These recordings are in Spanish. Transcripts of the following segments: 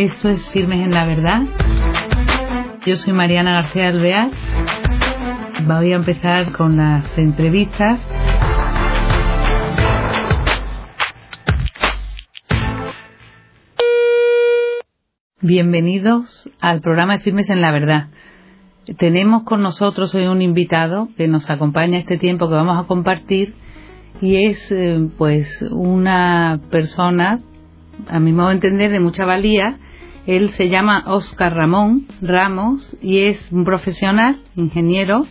Esto es Firmes en la Verdad. Yo soy Mariana García Alvear. Voy a empezar con las entrevistas. Bienvenidos al programa de Firmes en la Verdad. Tenemos con nosotros hoy un invitado que nos acompaña este tiempo que vamos a compartir y es eh, pues una persona, a mi modo de entender, de mucha valía. Él se llama Oscar Ramón Ramos y es un profesional, ingeniero,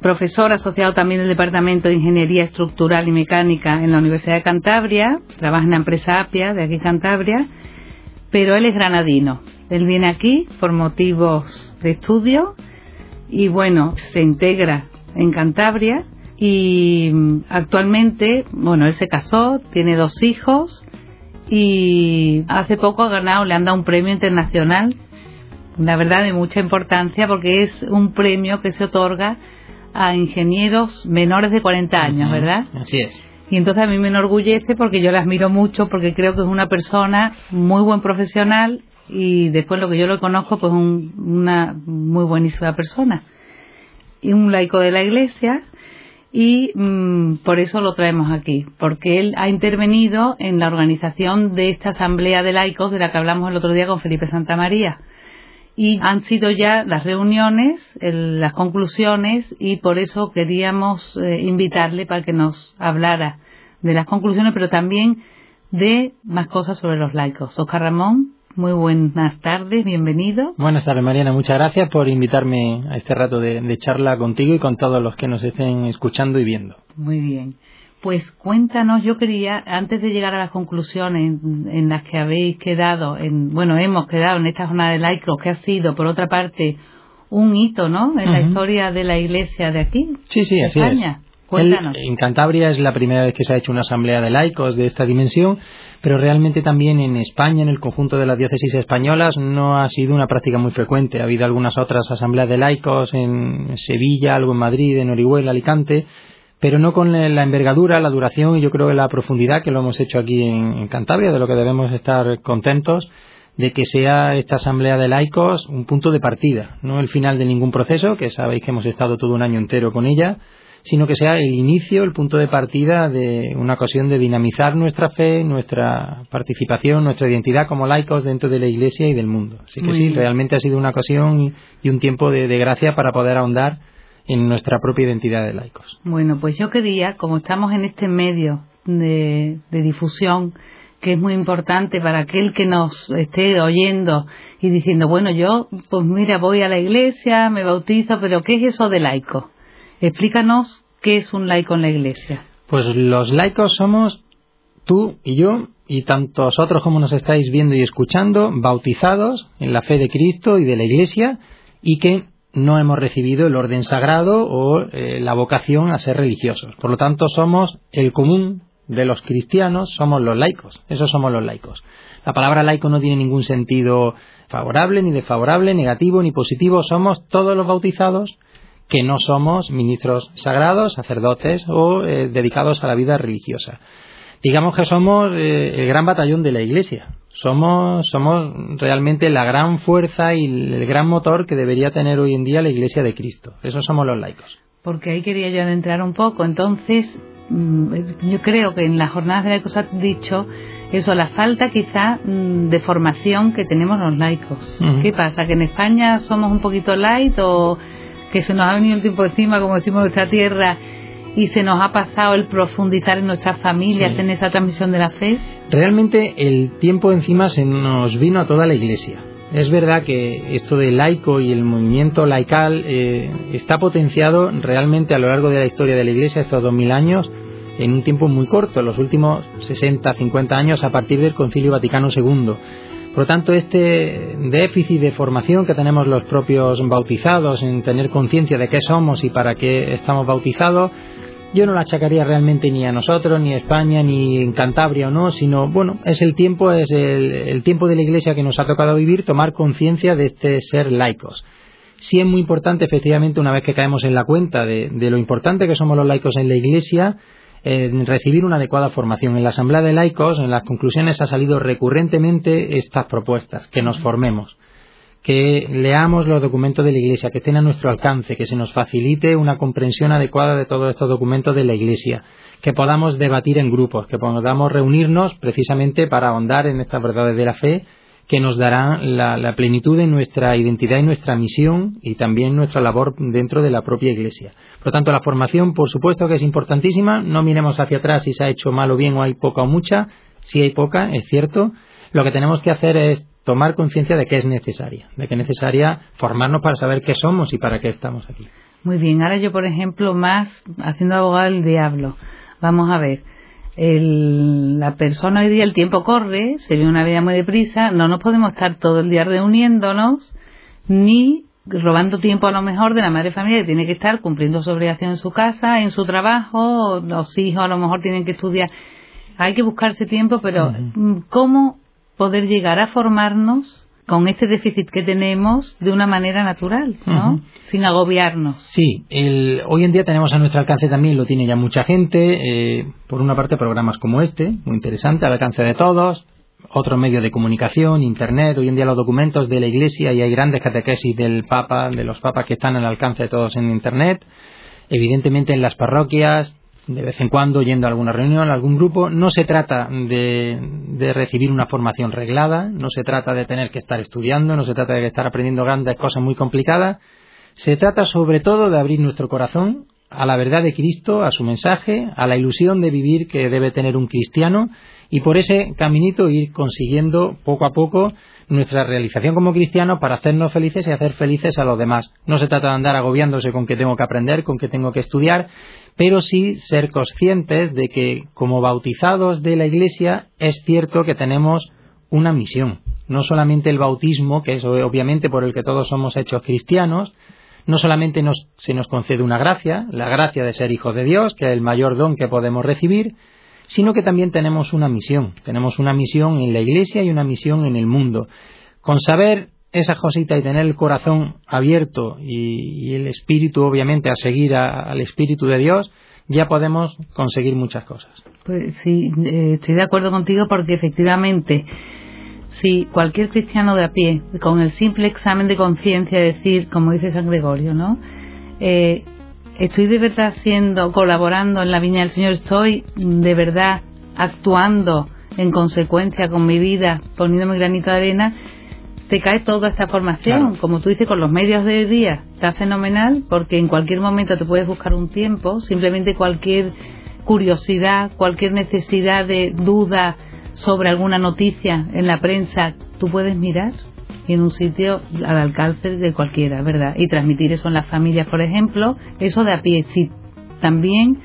profesor asociado también del Departamento de Ingeniería Estructural y Mecánica en la Universidad de Cantabria, trabaja en la empresa Apia de aquí Cantabria, pero él es granadino. Él viene aquí por motivos de estudio y bueno, se integra en Cantabria y mm, actualmente, bueno, él se casó, tiene dos hijos y hace poco ha ganado, le han dado un premio internacional, la verdad de mucha importancia porque es un premio que se otorga a ingenieros menores de 40 años, ¿verdad? Así es. Y entonces a mí me enorgullece porque yo la admiro mucho porque creo que es una persona muy buen profesional y después lo que yo lo conozco pues una muy buenísima persona y un laico de la iglesia y mm, por eso lo traemos aquí, porque él ha intervenido en la organización de esta asamblea de laicos de la que hablamos el otro día con Felipe Santa María. Y han sido ya las reuniones, las conclusiones, y por eso queríamos eh, invitarle para que nos hablara de las conclusiones, pero también de más cosas sobre los laicos. Oscar Ramón, muy buenas tardes, bienvenido. Buenas tardes, Mariana. Muchas gracias por invitarme a este rato de, charla contigo y con todos los que nos estén escuchando y viendo. Muy bien. Pues cuéntanos, yo quería, antes de llegar a las conclusiones en, las que habéis quedado, en, bueno, hemos quedado en esta jornada de laicos, que ha sido, por otra parte, un hito, ¿no?, en la historia de la iglesia de aquí. Sí, sí, así España. Cuéntanos. en Cantabria es la primera vez que se ha hecho una asamblea de laicos de esta dimensión pero realmente también en España, en el conjunto de las diócesis españolas, no ha sido una práctica muy frecuente. Ha habido algunas otras asambleas de laicos en Sevilla, algo en Madrid, en Orihuela, Alicante, pero no con la envergadura, la duración y yo creo que la profundidad que lo hemos hecho aquí en, Cantabria, de lo que debemos estar contentos de que sea esta asamblea de laicos un punto de partida, no el final de ningún proceso, que sabéis que hemos estado todo un año entero con ella, sino que sea el inicio, el punto de partida de una ocasión de dinamizar nuestra fe, nuestra participación, nuestra identidad como laicos dentro de la Iglesia y del mundo. Así que sí, realmente ha sido una ocasión y, un tiempo de, gracia para poder ahondar en nuestra propia identidad de laicos. Bueno, pues yo quería, como estamos en este medio de, de difusión, que es muy importante para aquel que nos esté oyendo y diciendo, bueno, yo, pues mira, voy a la iglesia, me bautizo, pero ¿qué es eso de laico? Explícanos qué es un laico en la Iglesia. Pues los laicos somos tú y yo y tantos otros como nos estáis viendo y escuchando, bautizados en la fe de Cristo y de la Iglesia y que no hemos recibido el orden sagrado o eh, la vocación a ser religiosos. Por lo tanto, somos el común de los cristianos, somos los laicos. Esos somos los laicos. La palabra laico no tiene ningún sentido favorable, ni desfavorable, negativo, ni positivo. Somos todos los bautizados que no somos ministros sagrados, sacerdotes o eh, dedicados a la vida religiosa. Digamos que somos eh, el gran batallón de la Iglesia. Somos, somos realmente la gran fuerza y el gran motor que debería tener hoy en día la Iglesia de Cristo. Esos somos los laicos. Porque ahí quería yo adentrar un poco. Entonces, mm, yo creo que en las jornadas de laicos has dicho eso, la falta quizá mm, de formación que tenemos los laicos. ¿Qué pasa? ¿Que en España somos un poquito light o que se nos ha venido el tiempo encima, como decimos, nuestra tierra, y se nos ha pasado el profundizar en nuestras familias, en esa transmisión de la fe? Realmente el tiempo encima se nos vino a toda la Iglesia. Es verdad que esto de laico y el movimiento laical eh, está potenciado realmente a lo largo de la historia de la Iglesia, estos dos mil años, en un tiempo muy corto, los últimos 60, 50 años a partir del Concilio Vaticano II. Por lo tanto, este déficit de formación que tenemos los propios bautizados en tener conciencia de qué somos y para qué estamos bautizados, yo no lo achacaría realmente ni a nosotros, ni a España, ni en Cantabria o no, sino, bueno, es el tiempo, es el, tiempo de la Iglesia que nos ha tocado vivir, tomar conciencia de este ser laicos. Sí es muy importante, efectivamente, una vez que caemos en la cuenta de, de lo importante que somos los laicos en la Iglesia, en recibir una adecuada formación. En la Asamblea de Laicos, en las conclusiones ha salido recurrentemente estas propuestas, que nos formemos, que leamos los documentos de la Iglesia, que estén a nuestro alcance, que se nos facilite una comprensión adecuada de todos estos documentos de la Iglesia, que podamos debatir en grupos, que podamos reunirnos precisamente para ahondar en estas verdades de la fe que nos darán la, plenitud de nuestra identidad y nuestra misión y también nuestra labor dentro de la propia Iglesia. Por lo tanto, la formación, por supuesto que es importantísima. No miremos hacia atrás si se ha hecho mal o bien o hay poca o mucha. Si hay poca, es cierto. Lo que tenemos que hacer es tomar conciencia de que es necesaria, de que es necesaria formarnos para saber qué somos y para qué estamos aquí. Muy bien, ahora yo, por ejemplo, más haciendo abogado del diablo. Vamos a ver la persona hoy día, el tiempo corre, se ve una vida muy deprisa, no nos podemos estar todo el día reuniéndonos, ni robando tiempo a lo mejor de la madre familia que tiene que estar cumpliendo su obligación en su casa, en su trabajo, los hijos a lo mejor tienen que estudiar. Hay que buscarse tiempo, pero ¿cómo poder llegar a formarnos con este déficit que tenemos de una manera natural, ¿no? Sin agobiarnos. Sí, hoy en día tenemos a nuestro alcance también, lo tiene ya mucha gente, eh, por una parte programas como este, muy interesante, al alcance de todos, otros medios de comunicación, internet, hoy en día los documentos de la Iglesia y hay grandes catequesis del Papa, de los papas que están al alcance de todos en internet, evidentemente en las parroquias, de vez en cuando yendo a alguna reunión, a algún grupo. No se trata de, recibir una formación reglada, no se trata de tener que estar estudiando, no se trata de estar aprendiendo grandes cosas muy complicadas. Se trata sobre todo de abrir nuestro corazón a la verdad de Cristo, a su mensaje, a la ilusión de vivir que debe tener un cristiano y por ese caminito ir consiguiendo poco a poco nuestra realización como cristiano para hacernos felices y hacer felices a los demás. No se trata de andar agobiándose con que tengo que aprender, con que tengo que estudiar, pero sí ser conscientes de que como bautizados de la Iglesia es cierto que tenemos una misión. No solamente el bautismo, que es obviamente por el que todos somos hechos cristianos, no solamente se nos concede una gracia, la gracia de ser hijos de Dios, que es el mayor don que podemos recibir, sino que también tenemos una misión. Tenemos una misión en la Iglesia y una misión en el mundo. Con saber esa cosita y tener el corazón abierto y, el espíritu, obviamente, a seguir al Espíritu de Dios, ya podemos conseguir muchas cosas. Pues sí, eh, estoy de acuerdo contigo porque efectivamente, si cualquier cristiano de a pie, con el simple examen de conciencia, decir, como dice San Gregorio, ¿no? Eh, estoy de verdad haciendo, colaborando en la viña del Señor, estoy de verdad actuando en consecuencia con mi vida, poniéndome granito de arena, te cae toda esta formación, como tú dices, con los medios de hoy día, está fenomenal porque en cualquier momento te puedes buscar un tiempo, simplemente cualquier curiosidad, cualquier necesidad de duda sobre alguna noticia en la prensa, tú puedes mirar en un sitio al alcance de cualquiera, ¿verdad? Y transmitir eso en las familias, por ejemplo, eso de a pie. Si también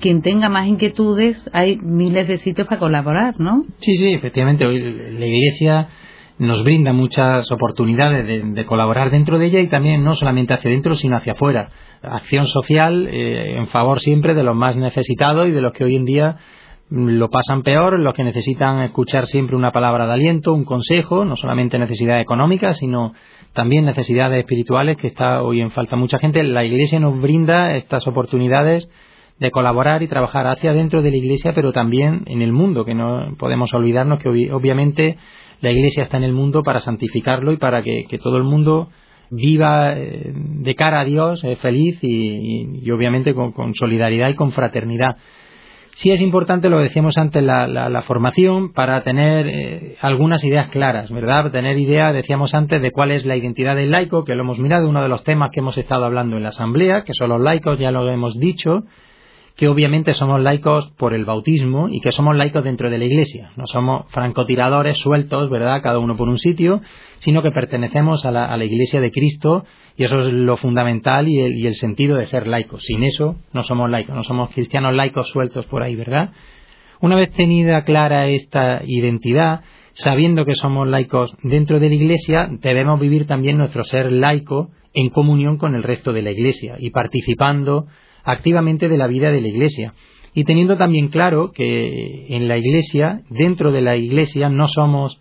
quien tenga más inquietudes, hay miles de sitios para colaborar, ¿no? Sí, sí, efectivamente. Hoy la Iglesia nos brinda muchas oportunidades de, colaborar dentro de ella y también no solamente hacia dentro, sino hacia afuera. Acción social eh, en favor siempre de los más necesitados y de los que hoy en día lo pasan peor, los que necesitan escuchar siempre una palabra de aliento, un consejo, no solamente necesidades económicas, sino también necesidades espirituales que está hoy en falta mucha gente. La Iglesia nos brinda estas oportunidades de colaborar y trabajar hacia dentro de la Iglesia, pero también en el mundo, que no podemos olvidarnos que obviamente la Iglesia está en el mundo para santificarlo y para que, todo el mundo viva eh, de cara a Dios feliz y, obviamente con, solidaridad y con fraternidad. Sí es importante, lo decíamos antes, la, la, formación para tener eh, algunas ideas claras, ¿verdad? Tener idea, decíamos antes, de cuál es la identidad del laico, que lo hemos mirado, uno de los temas que hemos estado hablando en la Asamblea, que son los laicos, ya lo hemos dicho, que obviamente somos laicos por el bautismo y que somos laicos dentro de la Iglesia. No somos francotiradores sueltos, ¿verdad?, cada uno por un sitio, sino que pertenecemos a la, Iglesia de Cristo y eso es lo fundamental y el, y el, sentido de ser laicos. Sin eso no somos laicos, no somos cristianos laicos sueltos por ahí, ¿verdad? Una vez tenida clara esta identidad, sabiendo que somos laicos dentro de la Iglesia, debemos vivir también nuestro ser laico en comunión con el resto de la Iglesia y participando activamente de la vida de la Iglesia. Y teniendo también claro que en la Iglesia, dentro de la Iglesia, no somos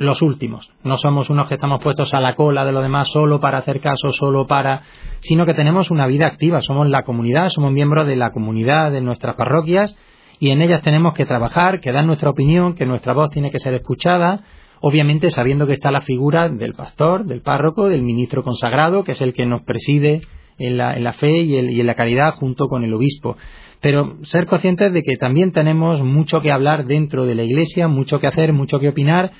los últimos. No somos unos que estamos puestos a la cola de los demás solo para hacer caso, solo para, sino que tenemos una vida activa. Somos la comunidad, somos miembros de la comunidad, de nuestras parroquias, y en ellas tenemos que trabajar, que dar nuestra opinión, que nuestra voz tiene que ser escuchada, obviamente sabiendo que está la figura del pastor, del párroco, del ministro consagrado, que es el que nos preside en la, en la fe y, y en la caridad junto con el obispo pero ser conscientes de que también tenemos mucho que hablar dentro de la Iglesia, mucho que hacer, mucho que opinar,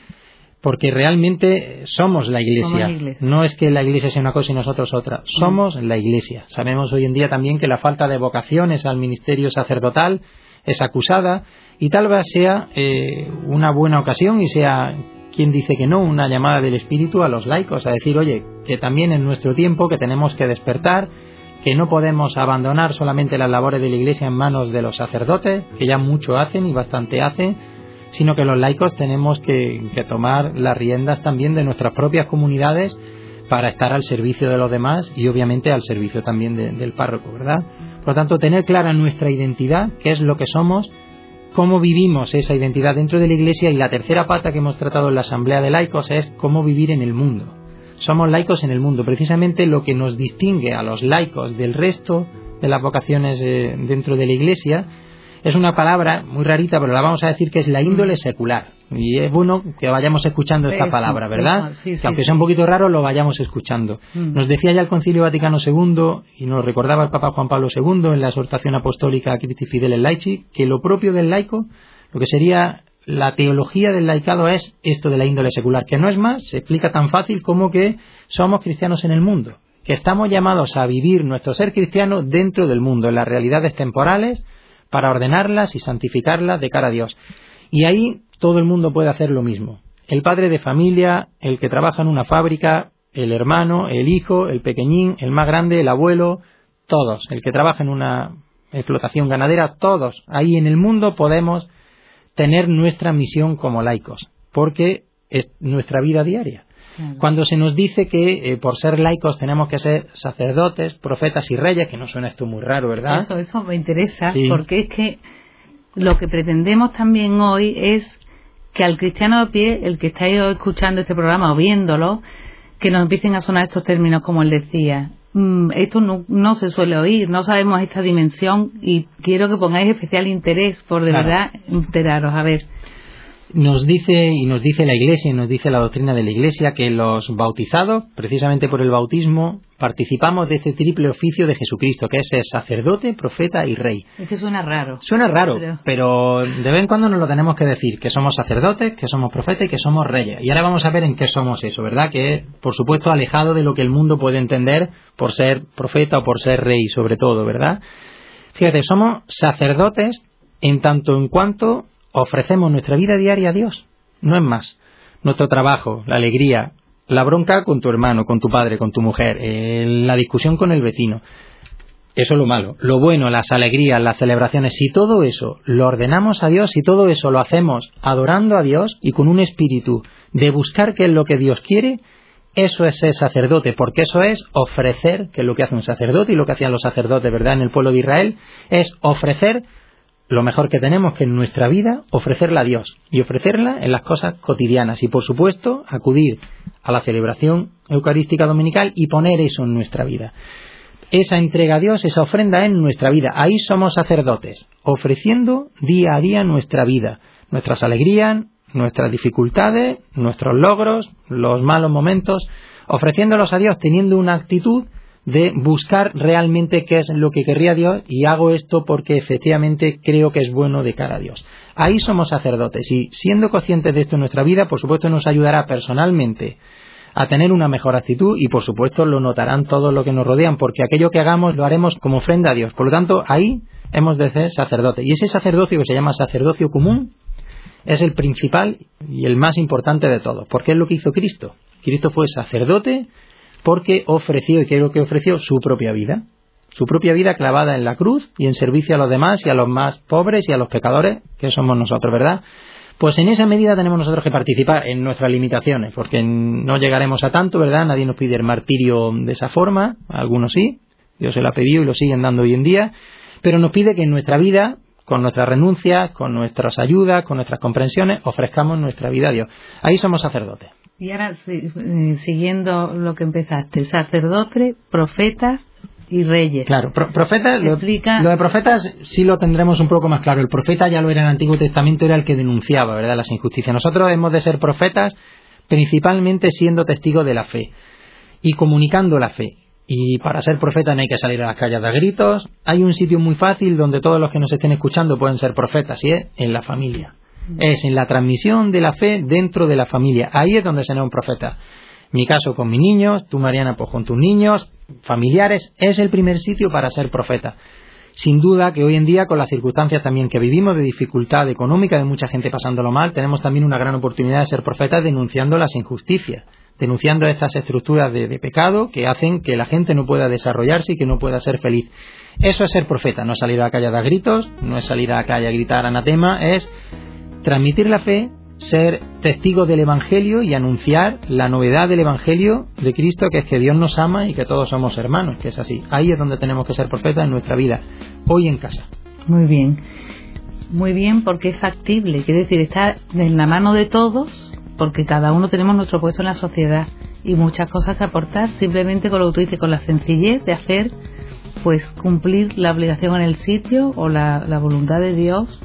porque realmente somos la iglesia. No es que la iglesia sea una cosa y nosotros otra. Somos la iglesia. Sabemos hoy en día también que la falta de vocaciones al ministerio sacerdotal es acusada y tal vez sea eh, una buena ocasión y sea quien dice que no, una llamada del Espíritu a los laicos a decir, oye, que también en nuestro tiempo que tenemos que despertar, que no podemos abandonar solamente las labores de la Iglesia en manos de los sacerdotes, que ya mucho hacen y bastante hacen, sino que los laicos tenemos que, tomar las riendas también de nuestras propias comunidades para estar al servicio de los demás y obviamente al servicio también del párroco, ¿verdad? Por lo tanto, tener clara nuestra identidad, qué es lo que somos, cómo vivimos esa identidad dentro de la Iglesia y la tercera pata que hemos tratado en la Asamblea de Laicos es cómo vivir en el mundo. Somos laicos en el mundo, precisamente lo que nos distingue a los laicos del resto de las vocaciones eh, dentro de la Iglesia es una palabra muy rarita, pero la vamos a decir que es la índole mm. secular. Y es bueno que vayamos escuchando esta palabra, ¿verdad? que aunque sea un poquito raro, lo vayamos escuchando. Mm. Nos decía ya el Concilio Vaticano II, y nos recordaba el Papa Juan Pablo II en la exhortación apostólica Christi Fideles Laici, que lo propio del laico, lo que sería la teología del laicado es esto de la índole secular, que no es más, se explica tan fácil como que somos cristianos en el mundo, que estamos llamados a vivir nuestro ser cristiano dentro del mundo, en las realidades temporales, para ordenarlas y santificarlas de cara a Dios. Y ahí todo el mundo puede hacer lo mismo. El padre de familia, el que trabaja en una fábrica, el hermano, el hijo, el pequeñín, el más grande, el abuelo, todos. El que trabaja en una explotación ganadera, todos. Ahí en el mundo podemos tener nuestra misión como laicos, porque es nuestra vida diaria. Cuando se nos dice que eh, por ser laicos tenemos que ser sacerdotes, profetas y reyes, que no suena esto muy raro, ¿verdad? Eso, eso me interesa, porque es que lo que pretendemos también hoy es que al cristiano de pie, el que está escuchando este programa o viéndolo, que nos empiecen a sonar estos términos como él decía. Mm, esto no, no, se suele oír, no sabemos esta dimensión y quiero que pongáis especial interés por de verdad enteraros. A ver nos dice y nos dice la Iglesia y nos dice la doctrina de la Iglesia que los bautizados, precisamente por el bautismo, participamos de este triple oficio de Jesucristo, que es el sacerdote, profeta y rey. Es que suena raro. Suena raro, pero... de vez en cuando nos lo tenemos que decir, que somos sacerdotes, que somos profetas y que somos reyes. Y ahora vamos a ver en qué somos eso, ¿verdad? Que por supuesto alejado de lo que el mundo puede entender por ser profeta o por ser rey, sobre todo, ¿verdad? Fíjate, somos sacerdotes en tanto en cuanto ofrecemos nuestra vida diaria a Dios. No es más. Nuestro trabajo, la alegría, la bronca con tu hermano, con tu padre, con tu mujer, la discusión con el vecino. Eso es lo malo. Lo bueno, las alegrías, las celebraciones, si todo eso lo ordenamos a Dios, si todo eso lo hacemos adorando a Dios y con un espíritu de buscar qué es lo que Dios quiere, eso es ser sacerdote, porque eso es ofrecer, que es lo que hace un sacerdote y lo que hacían los sacerdotes, ¿verdad?, en el pueblo de Israel, es ofrecer lo mejor que tenemos que en nuestra vida ofrecerla a Dios y ofrecerla en las cosas cotidianas y por supuesto acudir a la celebración eucarística dominical y poner eso en nuestra vida. Esa entrega a Dios, esa ofrenda en nuestra vida. Ahí somos sacerdotes, ofreciendo día a día nuestra vida, nuestras alegrías, nuestras dificultades, nuestros logros, los malos momentos, ofreciéndolos a Dios teniendo una actitud de buscar realmente qué es lo que querría Dios y hago esto porque efectivamente creo que es bueno de cara a Dios. Ahí somos sacerdotes y siendo conscientes de esto en nuestra vida, por supuesto nos ayudará personalmente a tener una mejor actitud y por supuesto lo notarán todos los que nos rodean porque aquello que hagamos lo haremos como ofrenda a Dios. Por lo tanto, ahí hemos de ser sacerdotes. Y ese sacerdocio que se llama sacerdocio común es el principal y el más importante de todos, porque es lo que hizo Cristo. Cristo fue sacerdote porque ofreció, y creo que ofreció, su propia vida. Su propia vida clavada en la cruz y en servicio a los demás y a los más pobres y a los pecadores, que somos nosotros, ¿verdad? Pues en esa medida tenemos nosotros que participar en nuestras limitaciones, porque no llegaremos a tanto, ¿verdad? Nadie nos pide el martirio de esa forma, algunos sí, Dios se lo ha pedido y lo siguen dando hoy en día, pero nos pide que en nuestra vida con nuestras renuncias, con nuestras ayudas, con nuestras comprensiones, ofrezcamos nuestra vida a Dios. Ahí somos sacerdotes. Y ahora, eh, siguiendo lo que empezaste, sacerdotes, profetas y reyes. Claro, profetas, lo, lo, de profetas sí lo tendremos un poco más claro. El profeta ya lo era en el Antiguo Testamento, era el que denunciaba, ¿verdad?, las injusticias. Nosotros hemos de ser profetas principalmente siendo testigos de la fe y comunicando la fe. Y para ser profeta no hay que salir a las calles de gritos. Hay un sitio muy fácil donde todos los que nos estén escuchando pueden ser profetas, y es en la familia. Es en la transmisión de la fe dentro de la familia. Ahí es donde será un profeta. Mi caso con mis niños, tú Mariana pues con tus niños, familiares, es el primer sitio para ser profeta. Sin duda que hoy en día, con las circunstancias también que vivimos de dificultad económica, de mucha gente pasándolo mal, tenemos también una gran oportunidad de ser profetas denunciando las injusticias denunciando estas estructuras de, pecado que hacen que la gente no pueda desarrollarse y que no pueda ser feliz. Eso es ser profeta, no es salir a la calle a dar gritos, no es salir a la calle a gritar anatema, es transmitir la fe, ser testigo del Evangelio y anunciar la novedad del Evangelio de Cristo, que es que Dios nos ama y que todos somos hermanos, que es así. Ahí es donde tenemos que ser profetas en nuestra vida, hoy en casa. Muy bien, muy bien porque es factible, quiere decir, está en la mano de todos porque cada uno tenemos nuestro puesto en la sociedad y muchas cosas que aportar, simplemente con lo que tú dices, con la sencillez de hacer, pues cumplir la obligación en el sitio o la, voluntad de Dios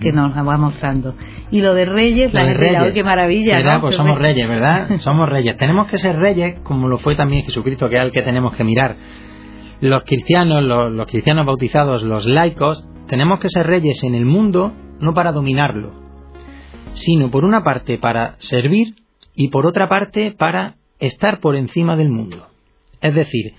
que nos va mostrando. Y lo de reyes, la gente, qué maravilla! ¿verdad? Pues somos reyes, ¿verdad? somos reyes. Tenemos que ser reyes como lo fue también Jesucristo, que es el que tenemos que mirar. Los cristianos, los cristianos bautizados, los laicos, tenemos que ser reyes en el mundo no para dominarlo, sino por una parte para servir y por otra parte para estar por encima del mundo. Es decir,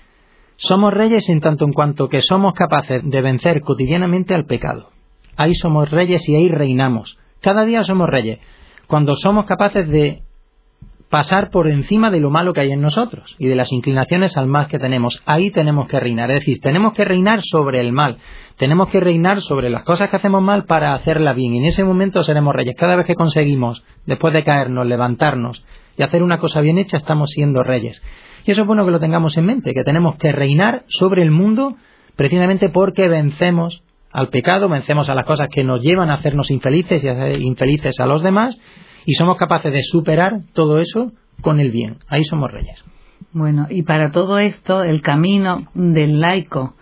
somos reyes en tanto en cuanto que somos capaces de vencer cotidianamente al pecado. Ahí somos reyes y ahí reinamos. Cada día somos reyes. Cuando somos capaces de pasar por encima de lo malo que hay en nosotros y de las inclinaciones al mal que tenemos. Ahí tenemos que reinar. Es decir, tenemos que reinar sobre el mal. Tenemos que reinar sobre las cosas que hacemos mal para hacerla bien. Y en ese momento seremos reyes. Cada vez que conseguimos, después de caernos, levantarnos y hacer una cosa bien hecha, estamos siendo reyes. Y eso es bueno que lo tengamos en mente, que tenemos que reinar sobre el mundo precisamente porque vencemos al pecado, vencemos a las cosas que nos llevan a hacernos infelices y a hacer infelices a los demás, y somos capaces de superar todo eso con el bien. Ahí somos reyes. Bueno, y para todo esto, el camino del laico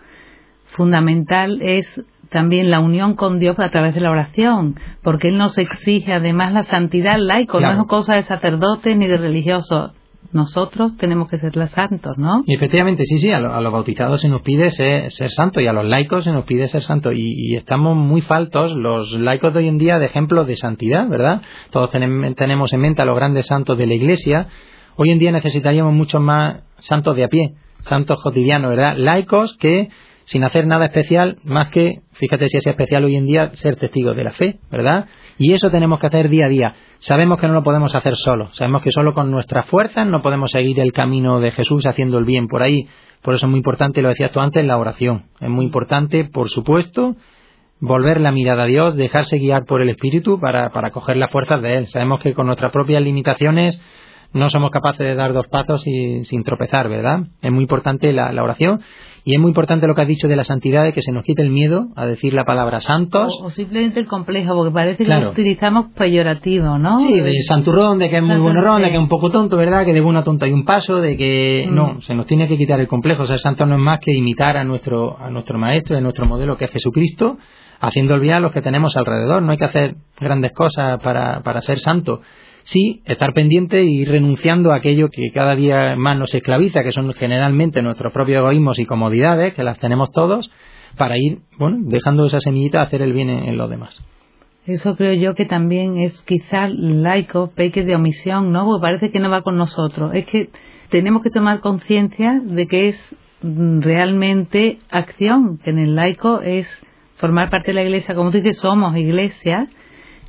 fundamental es también la unión con Dios a través de la oración, porque Él nos exige además la santidad laico, no es cosa de sacerdote ni de religioso. Nosotros tenemos que ser los santos, ¿no? Y efectivamente, sí, sí, a, los bautizados se nos pide ser, santo y a los laicos se nos pide ser santo y, estamos muy faltos los laicos de hoy en día de ejemplo de santidad, ¿verdad? Todos tenemos en mente a los grandes santos de la Iglesia. Hoy en día necesitaríamos muchos más santos de a pie, santos cotidianos, ¿verdad? Laicos que sin hacer nada especial, más que, fíjate si es especial hoy en día, ser testigos de la fe, ¿verdad? Y eso tenemos que hacer día a día. Sabemos que no lo podemos hacer solo, sabemos que solo con nuestras fuerzas no podemos seguir el camino de Jesús haciendo el bien por ahí. Por eso es muy importante, lo decías tú antes, la oración. Es muy importante, por supuesto, volver la mirada a Dios, dejarse guiar por el Espíritu para, para coger las fuerzas de Él. Sabemos que con nuestras propias limitaciones no somos capaces de dar dos pasos sin tropezar, ¿verdad? Es muy importante la, la oración y es muy importante lo que has dicho de la santidad, de que se nos quite el miedo a decir la palabra santos. O, simplemente el complejo, porque parece que lo utilizamos peyorativo, ¿no? Sí, de santurrón, de que es muy bueno de que es un poco tonto, ¿verdad? Que de una tonta y un paso, de que mm. no, se nos tiene que quitar el complejo. O sea, santo no es más que imitar a nuestro, a nuestro maestro, a nuestro modelo que es Jesucristo, haciendo bien a los que tenemos alrededor. No hay que hacer grandes cosas para, para ser santo sí estar pendiente y renunciando a aquello que cada día más nos esclaviza, que son generalmente nuestros propios egoísmos y comodidades, que las tenemos todos, para ir, bueno, dejando esa semillita a hacer el bien en, los demás. Eso creo yo que también es quizá laico, peque de omisión, ¿no? Porque parece que no va con nosotros. Es que tenemos que tomar conciencia de que es realmente acción, que en el laico es formar parte de la iglesia, como tú dices, somos iglesia,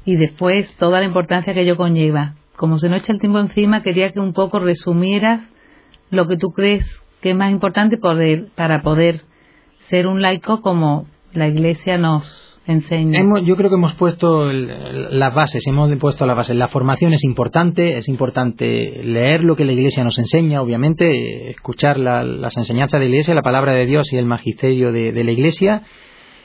y después toda la importancia que ello conlleva. Como se nos echa el tiempo encima, quería que un poco resumieras lo que tú crees que es más importante para poder ser un laico como la Iglesia nos enseña. yo creo que hemos puesto las bases, hemos puesto las bases. La formación es importante, es importante leer lo que la Iglesia nos enseña, obviamente, escuchar las enseñanzas de la Iglesia, la palabra de Dios y el magisterio de la Iglesia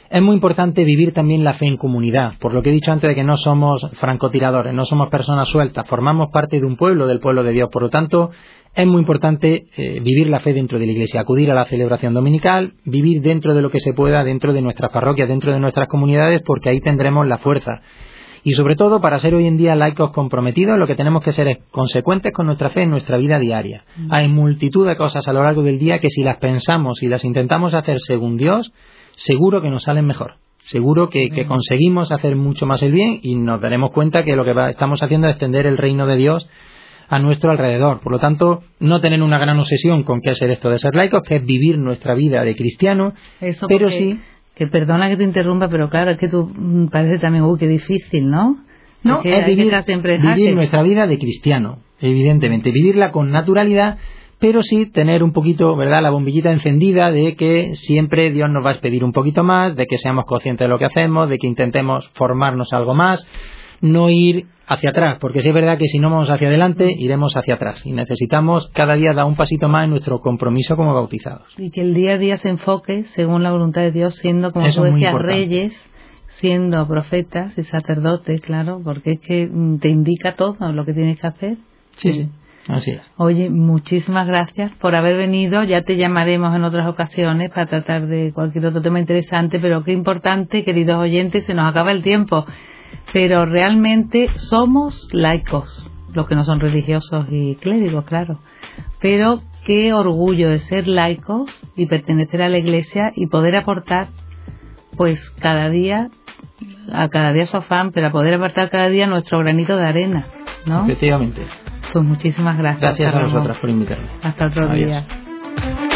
es muy importante vivir también la fe en comunidad, por lo que he dicho antes de que no somos francotiradores, no somos personas sueltas, formamos parte de un pueblo, del pueblo de Dios, por lo tanto es muy importante eh, vivir la fe dentro de la iglesia, acudir a la celebración dominical, vivir dentro de lo que se pueda, dentro de nuestras parroquias, dentro de nuestras comunidades, porque ahí tendremos la fuerza. Y sobre todo, para ser hoy en día laicos comprometidos, lo que tenemos que ser es consecuentes con nuestra fe en nuestra vida diaria. Mm. Hay multitud de cosas a lo largo del día que si las pensamos y las intentamos hacer según Dios, seguro que nos salen mejor. Seguro que, conseguimos hacer mucho más el bien y nos daremos cuenta que lo que estamos haciendo es extender el reino de Dios a nuestro alrededor. Por lo tanto, no tener una gran obsesión con qué es esto de ser laicos, que es vivir nuestra vida de cristiano, pero sí... Que perdona que te interrumpa, pero claro, es que tú mm, parece también, uy, qué difícil, ¿no? No, es vivir, vivir nuestra vida de cristiano, evidentemente, vivirla con naturalidad pero sí tener un poquito, ¿verdad?, la bombillita encendida de que siempre Dios nos va a pedir un poquito más, de que seamos conscientes de lo que hacemos, de que intentemos formarnos algo más, no ir hacia atrás, porque sí es verdad que si no vamos hacia adelante, iremos hacia atrás y necesitamos cada día dar un pasito más en nuestro compromiso como bautizados. Y que el día a día se enfoque según la voluntad de Dios, siendo, como tú decías, reyes, siendo profetas y sacerdotes, claro, porque es que mm, te indica todo lo que tienes que hacer. sí. Así es. Oye, muchísimas gracias por haber venido. Ya te llamaremos en otras ocasiones para tratar de cualquier otro tema interesante, pero qué importante, queridos oyentes, se nos acaba el tiempo. Pero realmente somos laicos, los que no son religiosos y clérigos, claro. Pero qué orgullo de ser laicos y pertenecer a la iglesia y poder aportar, pues cada día, a cada día su afán, pero a poder aportar cada día nuestro granito de arena, ¿no? Efectivamente. Pues muchísimas gracias. Gracias a vosotras por invitarme. Hasta otro Adiós. día.